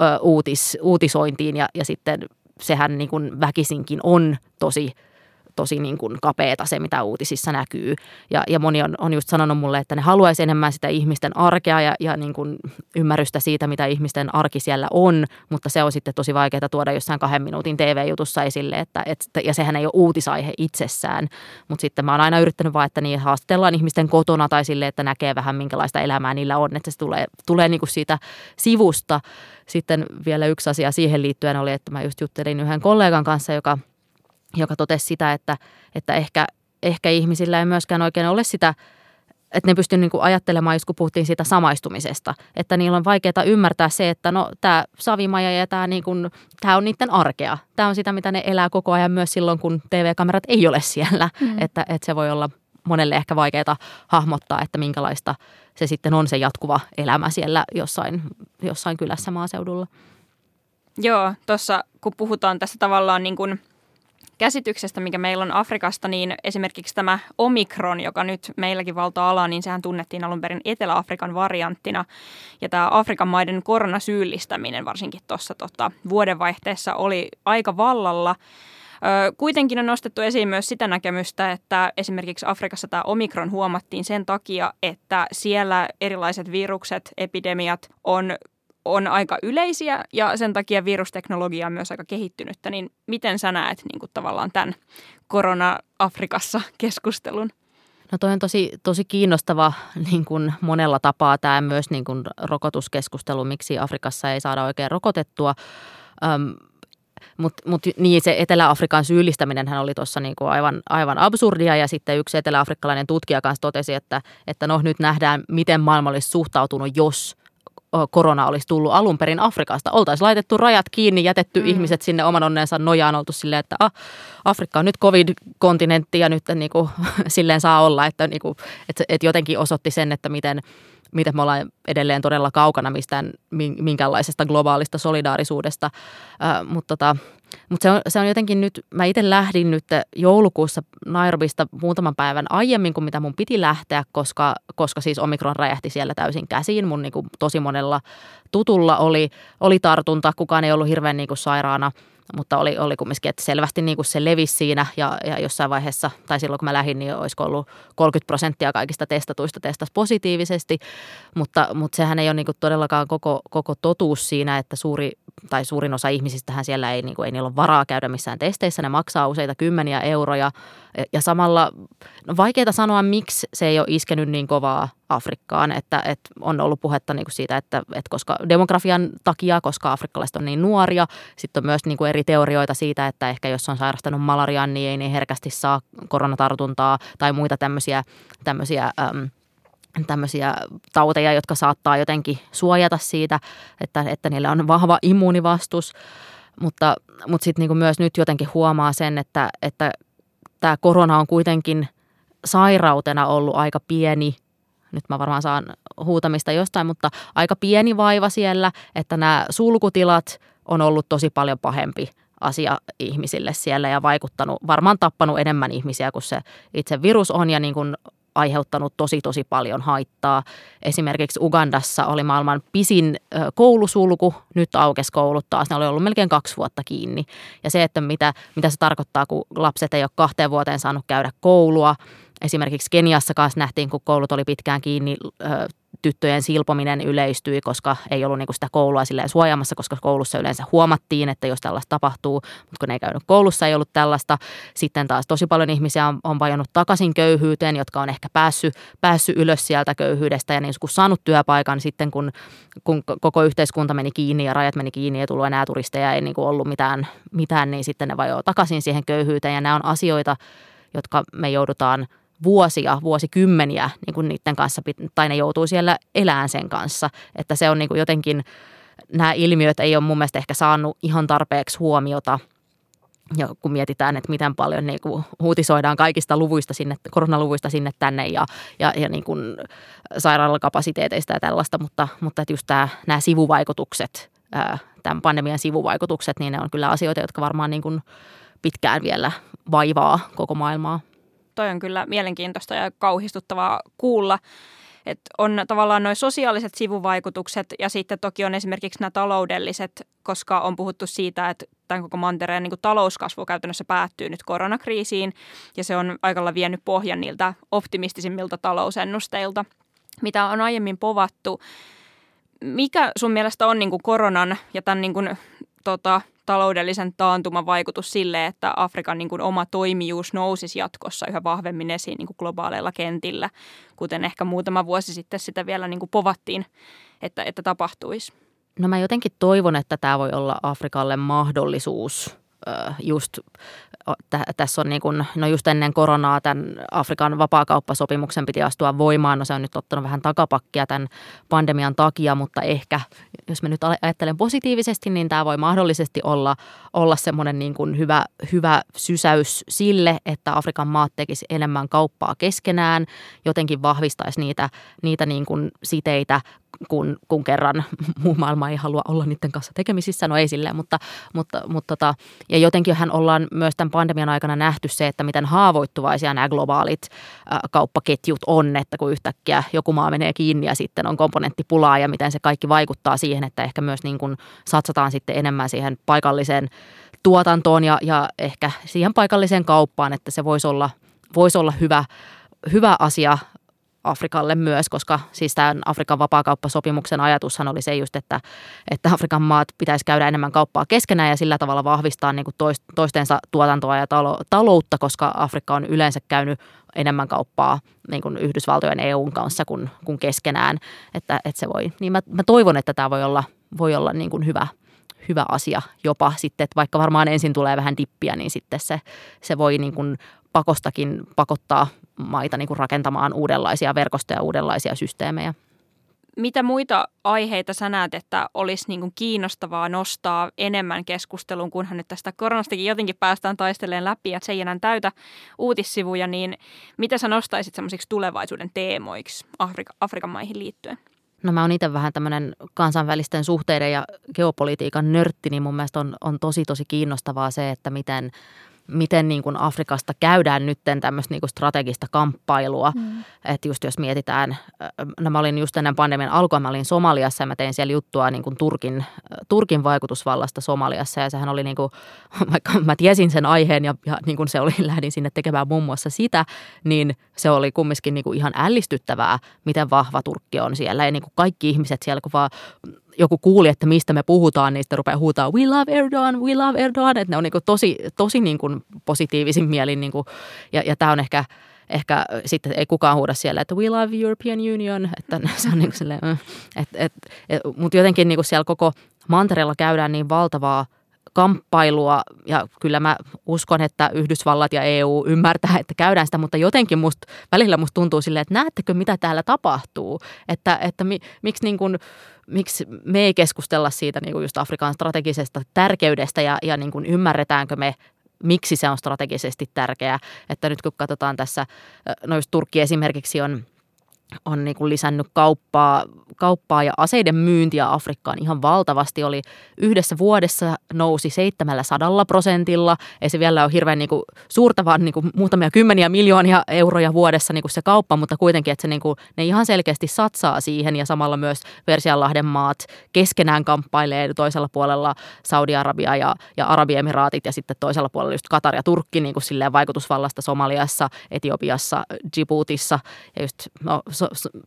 ö, uutis, uutisointiin ja, ja sitten sehän niin kuin väkisinkin on tosi tosi niin kuin kapeeta se, mitä uutisissa näkyy. Ja, ja moni on, on just sanonut mulle, että ne haluaisi enemmän sitä ihmisten arkea ja, ja niin kuin ymmärrystä siitä, mitä ihmisten arki siellä on, mutta se on sitten tosi vaikeaa tuoda jossain kahden minuutin TV-jutussa esille, että, että, ja sehän ei ole uutisaihe itsessään. Mutta sitten mä oon aina yrittänyt vaan, että niin haastatellaan ihmisten kotona tai sille, että näkee vähän minkälaista elämää niillä on, että se tulee, tulee niin kuin siitä sivusta. Sitten vielä yksi asia siihen liittyen oli, että mä just juttelin yhden kollegan kanssa, joka – joka totesi sitä, että, että ehkä, ehkä ihmisillä ei myöskään oikein ole sitä, että ne pystyy niin ajattelemaan, just kun puhuttiin siitä samaistumisesta, että niillä on vaikeaa ymmärtää se, että no tämä savimaja ja tämä, niin kuin, on niiden arkea. Tämä on sitä, mitä ne elää koko ajan myös silloin, kun TV-kamerat ei ole siellä, mm. että, että se voi olla monelle ehkä vaikeaa hahmottaa, että minkälaista se sitten on se jatkuva elämä siellä jossain, jossain kylässä maaseudulla. Joo, tuossa kun puhutaan tästä tavallaan niin kuin – käsityksestä, mikä meillä on Afrikasta, niin esimerkiksi tämä Omikron, joka nyt meilläkin valtaa alaa, niin sehän tunnettiin alun perin Etelä-Afrikan varianttina. Ja tämä Afrikan maiden koronasyyllistäminen varsinkin tuossa tota, vuodenvaihteessa oli aika vallalla. Kuitenkin on nostettu esiin myös sitä näkemystä, että esimerkiksi Afrikassa tämä omikron huomattiin sen takia, että siellä erilaiset virukset, epidemiat on on aika yleisiä ja sen takia virusteknologia on myös aika kehittynyttä, niin miten sä näet niin kuin tavallaan tämän korona-Afrikassa keskustelun? No toi on tosi, tosi kiinnostava niin kuin monella tapaa tämä myös niin kuin rokotuskeskustelu, miksi Afrikassa ei saada oikein rokotettua. Öm, mutta mut, niin se Etelä-Afrikan syyllistäminen oli tuossa niinku aivan, aivan absurdia ja sitten yksi etelä-afrikkalainen tutkija kanssa totesi, että, että no nyt nähdään, miten maailma olisi suhtautunut, jos korona olisi tullut alun perin Afrikasta. Oltaisiin laitettu rajat kiinni, jätetty mm. ihmiset sinne oman onneensa nojaan, oltu silleen, että ah, Afrikka on nyt covid-kontinentti ja nyt niin kuin, silleen saa olla, että, niin kuin, että, että jotenkin osoitti sen, että miten, miten me ollaan edelleen todella kaukana mistään minkäänlaisesta globaalista solidaarisuudesta. Äh, mutta tota, mutta se on, se on jotenkin nyt, mä itse lähdin nyt joulukuussa Nairobista muutaman päivän aiemmin kuin mitä mun piti lähteä, koska, koska siis omikron räjähti siellä täysin käsiin. Mun niin kuin, tosi monella tutulla oli, oli tartunta, kukaan ei ollut hirveän niin kuin, sairaana – mutta oli, oli kumminkin, että selvästi niin kuin se levisi siinä. Ja, ja jossain vaiheessa, tai silloin kun mä lähdin, niin olisiko ollut 30 prosenttia kaikista testatuista testasi positiivisesti, mutta, mutta sehän ei ole niin kuin todellakaan koko, koko totuus siinä, että suuri tai suurin osa ihmisistähän siellä ei, niin kuin, ei niillä ole varaa käydä missään testeissä, ne maksaa useita kymmeniä euroja. Ja samalla no vaikeaa sanoa, miksi se ei ole iskenyt niin kovaa Afrikkaan, että, että on ollut puhetta niin kuin siitä, että, että koska demografian takia, koska afrikkalaiset on niin nuoria, sitten on myös niin kuin eri teorioita siitä, että ehkä jos on sairastanut malariaan, niin ei niin herkästi saa koronatartuntaa tai muita tämmöisiä, tämmöisiä äm, tämmöisiä tauteja, jotka saattaa jotenkin suojata siitä, että, että niillä on vahva immuunivastus. mutta, mutta sitten niin myös nyt jotenkin huomaa sen, että, että tämä korona on kuitenkin sairautena ollut aika pieni nyt mä varmaan saan huutamista jostain, mutta aika pieni vaiva siellä, että nämä sulkutilat on ollut tosi paljon pahempi asia ihmisille siellä ja vaikuttanut, varmaan tappanut enemmän ihmisiä kuin se itse virus on ja niin kuin aiheuttanut tosi tosi paljon haittaa. Esimerkiksi Ugandassa oli maailman pisin koulusulku, nyt aukesi koulut taas, ne oli ollut melkein kaksi vuotta kiinni. Ja se, että mitä, mitä se tarkoittaa, kun lapset ei ole kahteen vuoteen saanut käydä koulua, Esimerkiksi Keniassa kanssa nähtiin, kun koulut oli pitkään kiinni, tyttöjen silpominen yleistyi, koska ei ollut niin sitä koulua silleen suojaamassa, koska koulussa yleensä huomattiin, että jos tällaista tapahtuu, mutta kun ei käynyt koulussa, ei ollut tällaista. Sitten taas tosi paljon ihmisiä on, on vajonnut takaisin köyhyyteen, jotka on ehkä päässyt, päässyt ylös sieltä köyhyydestä ja niin kun saanut työpaikan sitten, kun, kun koko yhteiskunta meni kiinni ja rajat meni kiinni ja tullut enää turisteja, ei niin kuin ollut mitään, mitään, niin sitten ne vajoo takaisin siihen köyhyyteen ja nämä on asioita, jotka me joudutaan – vuosia, vuosikymmeniä niin kuin niiden kanssa, tai ne joutuu siellä elämään sen kanssa. Että se on niin kuin jotenkin, nämä ilmiöt ei ole mun mielestä ehkä saanut ihan tarpeeksi huomiota ja kun mietitään, että miten paljon niin kuin uutisoidaan kaikista luvuista sinne, koronaluvuista sinne tänne ja, ja, ja niin kuin sairaalakapasiteeteista ja tällaista, mutta, mutta että just tämä, nämä sivuvaikutukset, tämän pandemian sivuvaikutukset, niin ne on kyllä asioita, jotka varmaan niin kuin pitkään vielä vaivaa koko maailmaa toi on kyllä mielenkiintoista ja kauhistuttavaa kuulla. Et on tavallaan noin sosiaaliset sivuvaikutukset ja sitten toki on esimerkiksi nämä taloudelliset, koska on puhuttu siitä, että tämän koko mantereen niin talouskasvu käytännössä päättyy nyt koronakriisiin ja se on aikalla vienyt pohjan niiltä optimistisimmilta talousennusteilta, mitä on aiemmin povattu. Mikä sun mielestä on niin koronan ja tämän niin tota, taloudellisen taantuman vaikutus sille, että Afrikan niin kuin oma toimijuus nousisi jatkossa yhä vahvemmin esiin niin kuin globaaleilla kentillä, kuten ehkä muutama vuosi sitten sitä vielä niin kuin povattiin, että, että tapahtuisi. No mä jotenkin toivon, että tämä voi olla Afrikalle mahdollisuus just tässä on niin kuin, no just ennen koronaa tämän Afrikan vapaakauppasopimuksen piti astua voimaan. No se on nyt ottanut vähän takapakkia tämän pandemian takia, mutta ehkä jos mä nyt ajattelen positiivisesti, niin tämä voi mahdollisesti olla, olla semmoinen niin kuin hyvä, hyvä sysäys sille, että Afrikan maat tekisi enemmän kauppaa keskenään, jotenkin vahvistaisi niitä, niitä niin kuin siteitä kun, kun kerran muu maailma ei halua olla niiden kanssa tekemisissä, no ei silleen, mutta, mutta, mutta tota, ja jotenkinhan ollaan myös tämän pandemian aikana nähty se, että miten haavoittuvaisia nämä globaalit ä, kauppaketjut on, että kun yhtäkkiä joku maa menee kiinni ja sitten on komponenttipulaa ja miten se kaikki vaikuttaa siihen, että ehkä myös niin kuin satsataan sitten enemmän siihen paikalliseen tuotantoon ja, ja ehkä siihen paikalliseen kauppaan, että se voisi olla, voisi olla hyvä, hyvä asia Afrikalle myös, koska siis tämän Afrikan vapaakauppasopimuksen ajatushan oli se just, että, että Afrikan maat pitäisi käydä enemmän kauppaa keskenään ja sillä tavalla vahvistaa niin kuin toistensa tuotantoa ja taloutta, koska Afrikka on yleensä käynyt enemmän kauppaa niin kuin Yhdysvaltojen EUn kanssa kuin, kuin keskenään. Että, että se voi, niin mä, mä toivon, että tämä voi olla, voi olla niin kuin hyvä, hyvä asia jopa sitten, että vaikka varmaan ensin tulee vähän dippiä, niin sitten se, se voi niin kuin pakostakin pakottaa maita niin kuin rakentamaan uudenlaisia verkostoja, uudenlaisia systeemejä. Mitä muita aiheita sä näet, että olisi niin kuin kiinnostavaa nostaa enemmän keskusteluun, kunhan nyt tästä koronastakin jotenkin päästään taistelemaan läpi ja se ei enää täytä uutissivuja, niin mitä sä nostaisit semmoisiksi tulevaisuuden teemoiksi Afrika, Afrikan maihin liittyen? No mä oon itse vähän tämmöinen kansainvälisten suhteiden ja geopolitiikan nörtti, niin mun mielestä on, on tosi tosi kiinnostavaa se, että miten miten niin kuin Afrikasta käydään nyt tämmöistä niin kuin strategista kamppailua. Mm. Että just jos mietitään, no mä olin just ennen pandemian alkua, mä olin Somaliassa ja mä tein siellä juttua niin kuin Turkin, Turkin vaikutusvallasta Somaliassa. Ja sehän oli niin kuin, vaikka mä tiesin sen aiheen ja, ja niin kuin se oli, lähdin sinne tekemään muun muassa sitä, niin se oli kumminkin niin kuin ihan ällistyttävää, miten vahva Turkki on siellä. Ja niin kuin kaikki ihmiset siellä, kun vaan joku kuuli, että mistä me puhutaan, niin sitten rupeaa huutaa we love Erdogan, we love Erdogan. Että ne on niin kuin tosi, tosi niin kuin positiivisin mielin. Niin kuin, ja, ja tämä on ehkä, ehkä sitten ei kukaan huuda siellä, että we love European Union. Että se on niin kuin silleen, mm, et, et, et, mutta jotenkin niin kuin siellä koko mantereella käydään niin valtavaa kamppailua ja kyllä mä uskon, että Yhdysvallat ja EU ymmärtää, että käydään sitä, mutta jotenkin musta, välillä musta tuntuu silleen, että näettekö mitä täällä tapahtuu, että, että mi, miksi niin kuin, miksi me ei keskustella siitä niin kuin just Afrikan strategisesta tärkeydestä ja, ja niin kuin ymmärretäänkö me miksi se on strategisesti tärkeää. Että nyt kun katsotaan tässä, no just Turkki esimerkiksi on on niin kuin lisännyt kauppaa, kauppaa ja aseiden myyntiä Afrikkaan ihan valtavasti. Oli yhdessä vuodessa nousi 700 prosentilla. Ei se vielä ole hirveän niin kuin suurta, vaan niin kuin muutamia kymmeniä miljoonia euroja vuodessa niin kuin se kauppa, mutta kuitenkin, että se niin kuin, ne ihan selkeästi satsaa siihen ja samalla myös Persianlahden maat keskenään kamppailee toisella puolella Saudi-Arabia ja, ja Arabiemiraatit ja sitten toisella puolella just Katar ja Turkki niin kuin silleen vaikutusvallasta Somaliassa, Etiopiassa, Djiboutissa ja just no,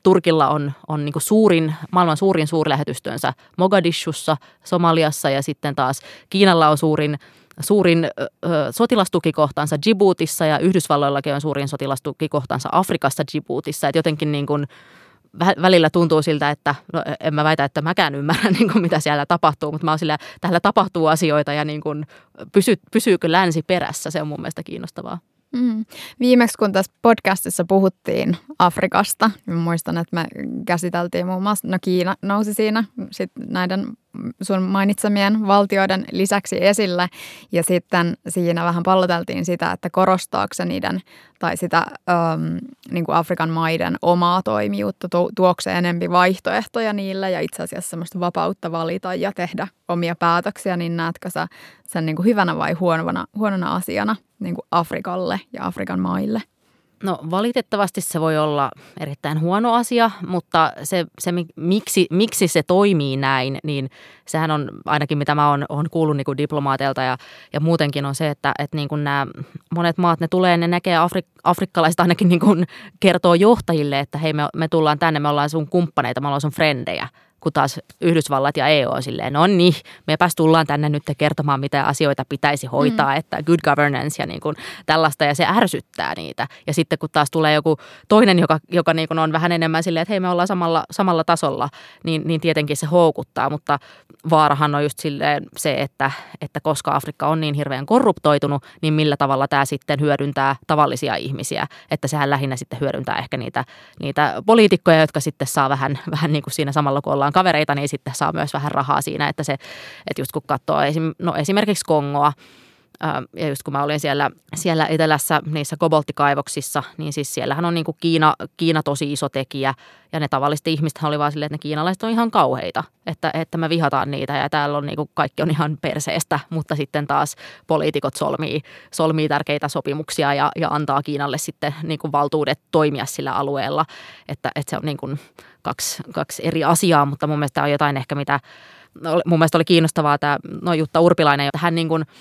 Turkilla on, on niin suurin, maailman suurin suurlähetystönsä Mogadishussa, Somaliassa ja sitten taas Kiinalla on suurin suurin ö, sotilastukikohtansa Djiboutissa ja Yhdysvalloillakin on suurin sotilastukikohtansa Afrikassa Djiboutissa. Että jotenkin niin kuin välillä tuntuu siltä, että no, en mä väitä, että mäkään ymmärrän, niin kuin mitä siellä tapahtuu, mutta mä oon sillä, täällä tapahtuu asioita ja niin kuin, pysy, pysyykö länsi perässä, se on mun mielestä kiinnostavaa. Mm. Viimeksi kun tässä podcastissa puhuttiin Afrikasta, niin muistan, että me käsiteltiin muun muassa, no Kiina nousi siinä sit näiden sun mainitsemien valtioiden lisäksi esille. Ja sitten siinä vähän palloteltiin sitä, että korostaako se niiden tai sitä äm, niin kuin Afrikan maiden omaa toimijuutta, tuokse se enempi vaihtoehtoja niille ja itse asiassa semmoista vapautta valita ja tehdä omia päätöksiä, niin näetkö sä sen niin kuin hyvänä vai huonona, huonona asiana niin kuin Afrikalle ja Afrikan maille? No valitettavasti se voi olla erittäin huono asia, mutta se, se miksi, miksi se toimii näin, niin sehän on ainakin mitä mä oon, oon kuullut niin diplomaateilta ja, ja muutenkin on se, että, että niin kuin nämä monet maat, ne tulee, ne näkee Afrik, afrikkalaiset ainakin niin kuin kertoo johtajille, että hei me, me tullaan tänne, me ollaan sun kumppaneita, me ollaan sun frendejä kun taas Yhdysvallat ja EU on silleen, no niin, mepäs tullaan tänne nyt kertomaan, mitä asioita pitäisi hoitaa, mm. että good governance ja niin kuin tällaista, ja se ärsyttää niitä. Ja sitten kun taas tulee joku toinen, joka, joka niin kuin on vähän enemmän silleen, että hei me ollaan samalla, samalla tasolla, niin, niin tietenkin se houkuttaa, mutta vaarahan on just silleen se, että, että koska Afrikka on niin hirveän korruptoitunut, niin millä tavalla tämä sitten hyödyntää tavallisia ihmisiä, että sehän lähinnä sitten hyödyntää ehkä niitä, niitä poliitikkoja, jotka sitten saa vähän, vähän niin kuin siinä samalla, kun ollaan ollaan kavereita, niin sitten saa myös vähän rahaa siinä, että se, että just kun katsoo esim, no esimerkiksi Kongoa, ja just kun mä olin siellä, siellä etelässä niissä kobolttikaivoksissa, niin siis siellähän on niin kuin Kiina, Kiina tosi iso tekijä. Ja ne tavalliset ihmiset oli vaan silleen, että ne kiinalaiset on ihan kauheita, että, että me vihataan niitä ja täällä on niin kuin kaikki on ihan perseestä. Mutta sitten taas poliitikot solmii, solmii tärkeitä sopimuksia ja, ja antaa Kiinalle sitten niin kuin valtuudet toimia sillä alueella. Että, että se on niin kuin kaksi, kaksi eri asiaa, mutta mun mielestä on jotain ehkä mitä, mun mielestä oli kiinnostavaa tämä no Jutta Urpilainen, että hän niin kuin –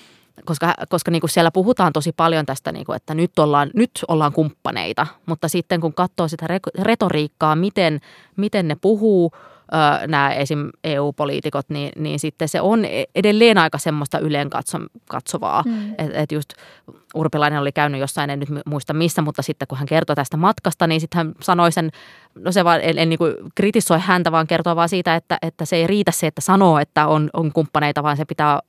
koska, koska niin kuin siellä puhutaan tosi paljon tästä, niin kuin, että nyt ollaan, nyt ollaan kumppaneita, mutta sitten kun katsoo sitä retoriikkaa, miten, miten ne puhuu, nämä esim. EU-poliitikot, niin, niin sitten se on e-, edelleen aika semmoista yleen katsovaa. Mm. Että et just Urpilainen oli käynyt jossain, en nyt muista missä, mutta sitten kun hän kertoi tästä matkasta, niin sitten hän sanoi sen, no se vaan, en, en niin kuin kritisoi häntä, vaan kertoo vaan siitä, että, että se ei riitä se, että sanoo, että on, on kumppaneita, vaan se pitää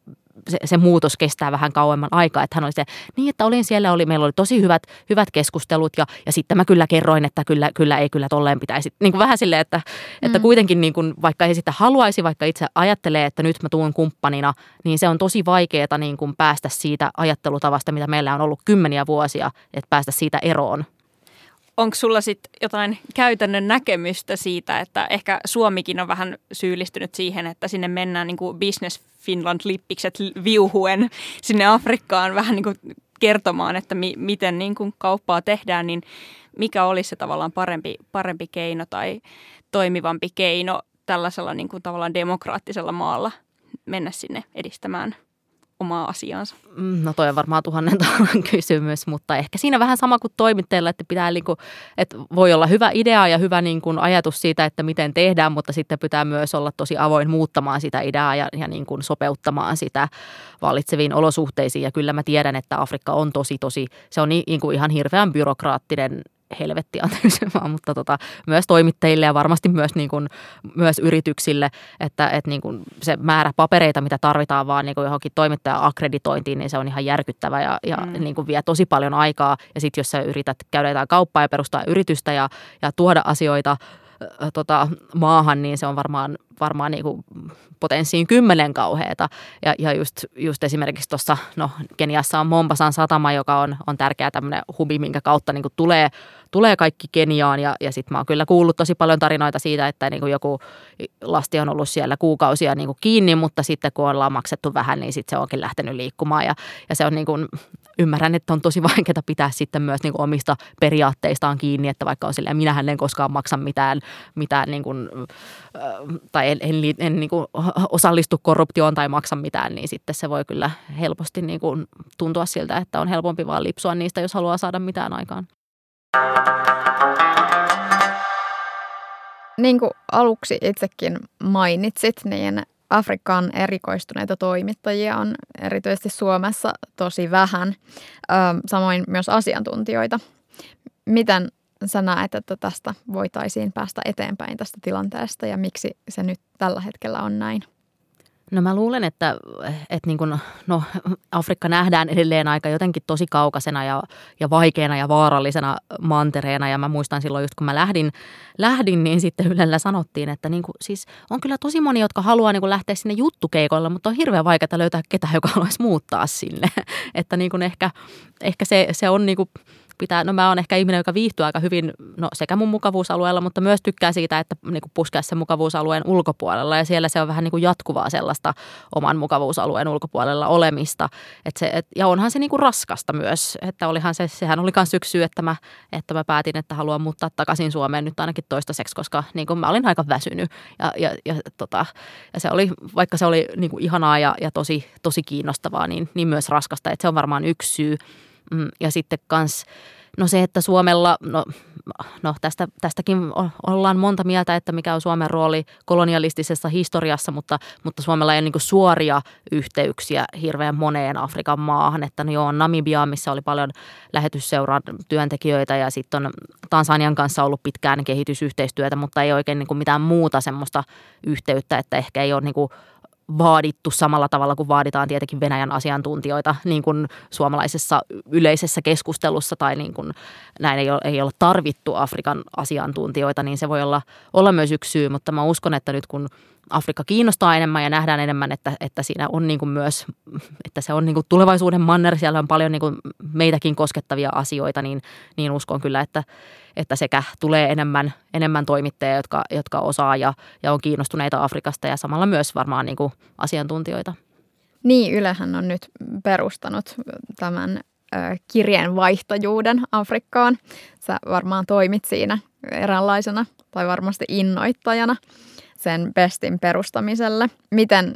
se, se muutos kestää vähän kauemman aikaa. Että hän oli se, niin että olin siellä, oli, meillä oli tosi hyvät, hyvät keskustelut ja, ja sitten mä kyllä kerroin, että kyllä, kyllä ei kyllä tolleen pitäisi. Niin kuin vähän silleen, että, mm. että kuitenkin niin kuin, vaikka ei sitä haluaisi, vaikka itse ajattelee, että nyt mä tuun kumppanina, niin se on tosi vaikeaa niin kuin päästä siitä ajattelutavasta, mitä meillä on ollut kymmeniä vuosia, että päästä siitä eroon onko sulla sitten jotain käytännön näkemystä siitä, että ehkä Suomikin on vähän syyllistynyt siihen, että sinne mennään niin kuin Business Finland-lippikset viuhuen sinne Afrikkaan vähän niin kuin kertomaan, että mi- miten niin kuin kauppaa tehdään, niin mikä olisi se tavallaan parempi, parempi keino tai toimivampi keino tällaisella niin kuin tavallaan demokraattisella maalla mennä sinne edistämään – omaa asiaansa? Mm, no toi on varmaan tuhannen talan kysymys, mutta ehkä siinä vähän sama kuin toimittajilla, että pitää niin kuin, että voi olla hyvä idea ja hyvä niin kuin ajatus siitä, että miten tehdään, mutta sitten pitää myös olla tosi avoin muuttamaan sitä ideaa ja, ja niin kuin sopeuttamaan sitä vallitseviin olosuhteisiin. Ja kyllä mä tiedän, että Afrikka on tosi, tosi, se on niin kuin ihan hirveän byrokraattinen helvetti anteeksi vaan, mutta tota, myös toimittajille ja varmasti myös, niin kuin, myös yrityksille, että, että niin kuin se määrä papereita, mitä tarvitaan vaan niin kuin johonkin toimittaja-akkreditointiin, niin se on ihan järkyttävä ja, ja mm. niin kuin vie tosi paljon aikaa. Ja sitten jos sä yrität käydä jotain kauppaa ja perustaa yritystä ja, ja tuoda asioita tota, maahan, niin se on varmaan, varmaan niin kuin potenssiin kymmenen kauheata. Ja, ja just, just esimerkiksi tuossa, no Keniassa on Mombasan satama, joka on, on tärkeä tämmöinen hubi, minkä kautta niin kuin tulee, tulee kaikki Keniaan. Ja, ja sitten mä oon kyllä kuullut tosi paljon tarinoita siitä, että niin kuin joku lasti on ollut siellä kuukausia niin kuin kiinni, mutta sitten kun ollaan maksettu vähän, niin sitten se onkin lähtenyt liikkumaan. Ja, ja se on niin kuin, ymmärrän, että on tosi vaikeaa pitää sitten myös niin kuin omista periaatteistaan kiinni, että vaikka on silleen, minähän en koskaan maksa mitään, mitään niin kuin, tai en, en, en niin kuin osallistu korruptioon tai maksa mitään, niin sitten se voi kyllä helposti niin kuin tuntua siltä, että on helpompi vaan lipsua niistä, jos haluaa saada mitään aikaan. Niin kuin aluksi itsekin mainitsit, niin Afrikkaan erikoistuneita toimittajia on erityisesti Suomessa tosi vähän, samoin myös asiantuntijoita. Miten sä näet, että tästä voitaisiin päästä eteenpäin tästä tilanteesta ja miksi se nyt tällä hetkellä on näin? No mä luulen, että, että niin kuin, no, Afrikka nähdään edelleen aika jotenkin tosi kaukaisena ja, ja vaikeana ja vaarallisena mantereena. Ja mä muistan silloin just kun mä lähdin, lähdin niin sitten Ylellä sanottiin, että niin kuin, siis on kyllä tosi moni, jotka haluaa niin kuin lähteä sinne juttukeikolle, mutta on hirveän vaikeaa löytää ketään, joka haluaisi muuttaa sinne. että niin kuin ehkä, ehkä se, se on niin kuin pitää, no mä oon ehkä ihminen, joka viihtyy aika hyvin no sekä mun mukavuusalueella, mutta myös tykkää siitä, että niin kuin puskea sen mukavuusalueen ulkopuolella ja siellä se on vähän niin kuin jatkuvaa sellaista oman mukavuusalueen ulkopuolella olemista. Et se, et, ja onhan se niin kuin raskasta myös, että olihan se, sehän oli myös syy, että mä, että mä päätin, että haluan muuttaa takaisin Suomeen nyt ainakin toistaiseksi, koska niin kuin mä olin aika väsynyt ja, ja, ja, tota, ja se oli, vaikka se oli niin kuin ihanaa ja, ja tosi, tosi kiinnostavaa, niin, niin myös raskasta, että se on varmaan yksi syy. Mm, ja sitten kans, no se, että Suomella, no, no tästä, tästäkin ollaan monta mieltä, että mikä on Suomen rooli kolonialistisessa historiassa, mutta, mutta Suomella ei ole niin suoria yhteyksiä hirveän moneen Afrikan maahan. Että no joo, Namibia, missä oli paljon lähetysseuran työntekijöitä ja sitten on Tansanian kanssa ollut pitkään kehitysyhteistyötä, mutta ei oikein niin mitään muuta semmoista yhteyttä, että ehkä ei ole niin vaadittu samalla tavalla kuin vaaditaan tietenkin Venäjän asiantuntijoita niin kuin suomalaisessa yleisessä keskustelussa tai niin kuin näin ei ole, ei ole tarvittu Afrikan asiantuntijoita, niin se voi olla, olla myös yksi syy, mutta mä uskon, että nyt kun Afrikka kiinnostaa enemmän ja nähdään enemmän, että, että siinä on niin kuin myös, että se on niin kuin tulevaisuuden manner, siellä on paljon niin kuin meitäkin koskettavia asioita, niin, niin uskon kyllä, että, että sekä tulee enemmän, enemmän toimittajia, jotka, jotka osaa ja, ja on kiinnostuneita Afrikasta ja samalla myös varmaan niin kuin asiantuntijoita. Niin, Ylehän on nyt perustanut tämän kirjeenvaihtajuuden Afrikkaan. Sä varmaan toimit siinä eräänlaisena tai varmasti innoittajana sen bestin perustamiselle. Miten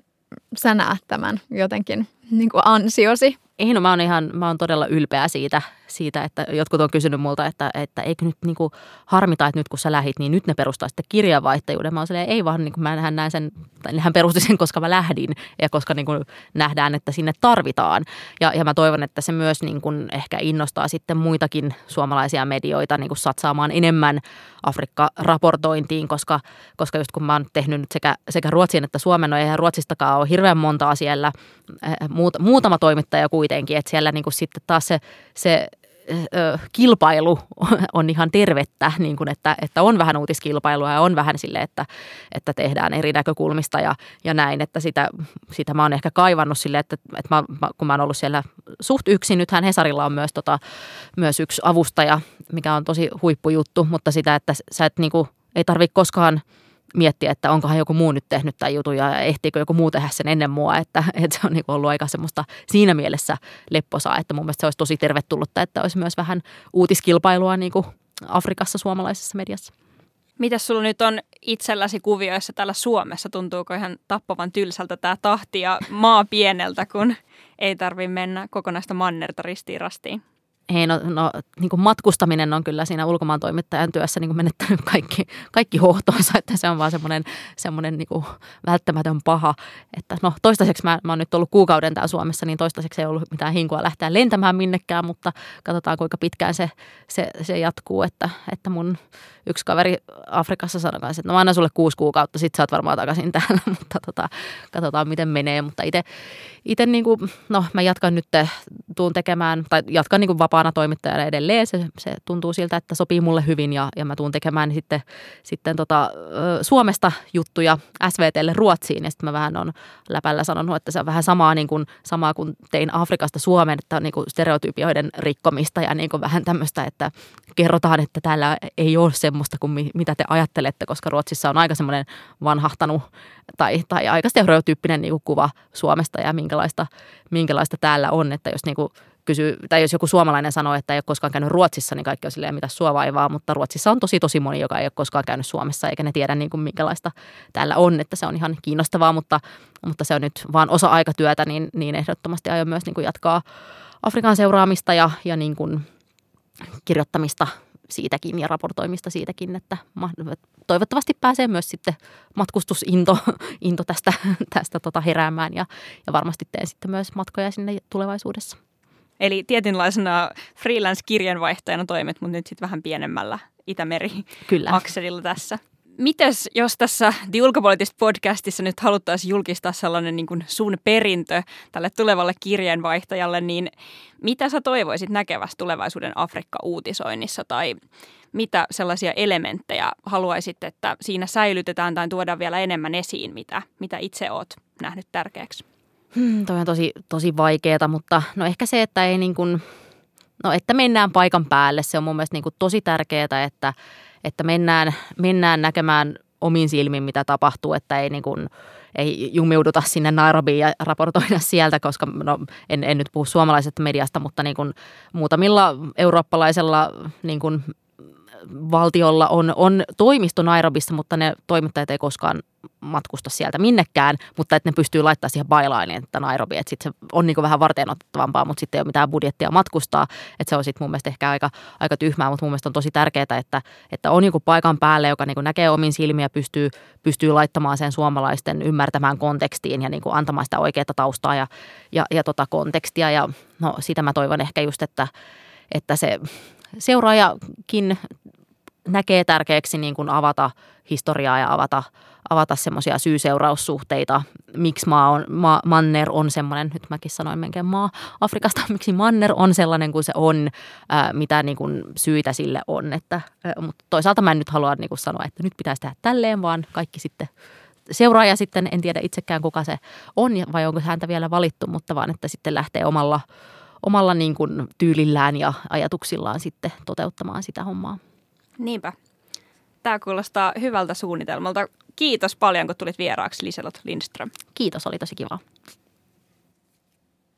sä näet tämän jotenkin niin kuin ansiosi? Ei, no mä oon ihan, mä oon todella ylpeä siitä, siitä, että jotkut on kysynyt multa, että, että eikö nyt niin kuin harmita, että nyt kun sä lähit, niin nyt ne perustaa sitten kirjavaihtajuuden. Mä oon silleen, ei vaan, niin kuin mä näen sen, tai hän perusti sen, koska mä lähdin ja koska niin kuin nähdään, että sinne tarvitaan. Ja, ja mä toivon, että se myös niin kuin ehkä innostaa sitten muitakin suomalaisia medioita niin kuin satsaamaan enemmän Afrikka-raportointiin, koska, koska just kun mä oon tehnyt nyt sekä, sekä Ruotsin että Suomen, no eihän Ruotsistakaan ole hirveän montaa siellä, muutama toimittaja kuitenkin, että siellä niin kuin sitten taas se, se kilpailu on ihan tervettä, niin kuin että, että on vähän uutiskilpailua ja on vähän sille, että, että tehdään eri näkökulmista ja, ja näin, että sitä, sitä mä oon ehkä kaivannut sille, että, että mä, kun mä oon ollut siellä suht yksin, nythän Hesarilla on myös, tota, myös yksi avustaja, mikä on tosi huippujuttu, mutta sitä, että sä et niin kuin, ei tarvitse koskaan – miettiä, että onkohan joku muu nyt tehnyt tämän jutun ja ehtiikö joku muu tehdä sen ennen mua. Että, että se on niin ollut aika semmoista siinä mielessä lepposaa, että mun mielestä se olisi tosi tervetullutta, että olisi myös vähän uutiskilpailua niin kuin Afrikassa suomalaisessa mediassa. Mitäs sulla nyt on itselläsi kuvioissa täällä Suomessa? Tuntuuko ihan tappavan tylsältä tämä tahti ja maa pieneltä, kun ei tarvi mennä kokonaista mannerta ristiin rastiin? Hei, no, no niin kuin matkustaminen on kyllä siinä ulkomaan toimittajan työssä niin kuin menettänyt kaikki, kaikki hohtonsa, että se on vaan semmoinen, semmoinen niin kuin välttämätön paha. Että no toistaiseksi mä, mä oon nyt ollut kuukauden täällä Suomessa, niin toistaiseksi ei ollut mitään hinkua lähteä lentämään minnekään, mutta katsotaan kuinka pitkään se, se, se jatkuu, että, että mun yksi kaveri Afrikassa sanoi kanssa, että no mä annan sulle kuusi kuukautta, sit sä oot varmaan takaisin täällä, mutta tota, katsotaan miten menee, mutta itse niin kuin, no mä jatkan nyt, tuun tekemään, tai jatkan niin kuin vapaana toimittajana edelleen, se, se tuntuu siltä, että sopii mulle hyvin ja, ja mä tuun tekemään sitten, sitten tota, Suomesta juttuja SVTlle Ruotsiin. Ja sitten mä vähän on läpällä sanonut, että se on vähän samaa, niin kuin, samaa kuin tein Afrikasta Suomeen, että on niin kuin stereotypioiden rikkomista ja niin kuin vähän tämmöistä, että kerrotaan, että täällä ei ole semmoista kuin mitä te ajattelette, koska Ruotsissa on aika semmoinen vanhahtanut tai, tai aika stereotyyppinen niin kuin kuva Suomesta ja minkälaista, minkälaista täällä on, että jos niin kuin kysyy, tai jos joku suomalainen sanoo, että ei ole koskaan käynyt Ruotsissa, niin kaikki on silleen, mitä sua vaivaa, mutta Ruotsissa on tosi tosi moni, joka ei ole koskaan käynyt Suomessa, eikä ne tiedä niin kuin minkälaista täällä on, että se on ihan kiinnostavaa, mutta, mutta se on nyt vaan osa aikatyötä, niin, niin ehdottomasti aion myös niin kuin jatkaa Afrikan seuraamista ja, ja niin kuin kirjoittamista siitäkin ja raportoimista siitäkin, että toivottavasti pääsee myös sitten matkustusinto into tästä, tästä tota heräämään ja, ja varmasti teen sitten myös matkoja sinne tulevaisuudessa. Eli tietynlaisena freelance-kirjanvaihtajana toimet, mutta nyt sitten vähän pienemmällä Itämeri-akselilla tässä. Mites, jos tässä The Ulkopoliittisessa podcastissa nyt haluttaisiin julkistaa sellainen niin kuin sun perintö tälle tulevalle kirjeenvaihtajalle, niin mitä sä toivoisit näkevästä tulevaisuuden Afrikka-uutisoinnissa tai mitä sellaisia elementtejä haluaisit, että siinä säilytetään tai tuodaan vielä enemmän esiin, mitä, mitä itse oot nähnyt tärkeäksi? Hmm, toi on tosi, tosi vaikeaa, mutta no ehkä se, että ei niin kuin, no että mennään paikan päälle, se on mun mielestä niin kuin tosi tärkeää, että, että mennään, mennään näkemään omin silmin, mitä tapahtuu, että ei niin kuin, ei jumiuduta sinne Nairobiin ja raportoida sieltä, koska no, en, en nyt puhu suomalaisesta mediasta, mutta niin kuin muutamilla eurooppalaisella niin kuin valtiolla on, on toimisto Nairobissa, mutta ne toimittajat ei koskaan matkusta sieltä minnekään, mutta että ne pystyy laittamaan siihen bailainiin, että Nairobi, että sitten se on niin vähän varten otettavampaa, mutta sitten ei ole mitään budjettia matkustaa, että se on sitten mun mielestä ehkä aika, aika tyhmää, mutta mun mielestä on tosi tärkeää, että, että on joku paikan päälle, joka niin näkee omin silmiä, pystyy, pystyy laittamaan sen suomalaisten ymmärtämään kontekstiin ja niin antamaan sitä oikeaa taustaa ja, ja, ja tota kontekstia. Ja no sitä mä toivon ehkä just, että, että se seuraajakin näkee tärkeäksi niin kuin avata historiaa ja avata, avata semmoisia syy-seuraussuhteita, miksi maa on, maa, Manner on semmoinen, nyt mäkin sanoin menkään maa Afrikasta, miksi Manner on sellainen kuin se on, ää, mitä niin kuin syitä sille on. Että, ää, mutta toisaalta mä en nyt halua niin kuin sanoa, että nyt pitäisi tehdä tälleen, vaan kaikki sitten seuraaja sitten, en tiedä itsekään kuka se on vai onko häntä vielä valittu, mutta vaan että sitten lähtee omalla, omalla niin kuin tyylillään ja ajatuksillaan sitten toteuttamaan sitä hommaa. Niinpä. Tämä kuulostaa hyvältä suunnitelmalta. Kiitos paljon, kun tulit vieraaksi Liselot Lindström. Kiitos, oli tosi kiva.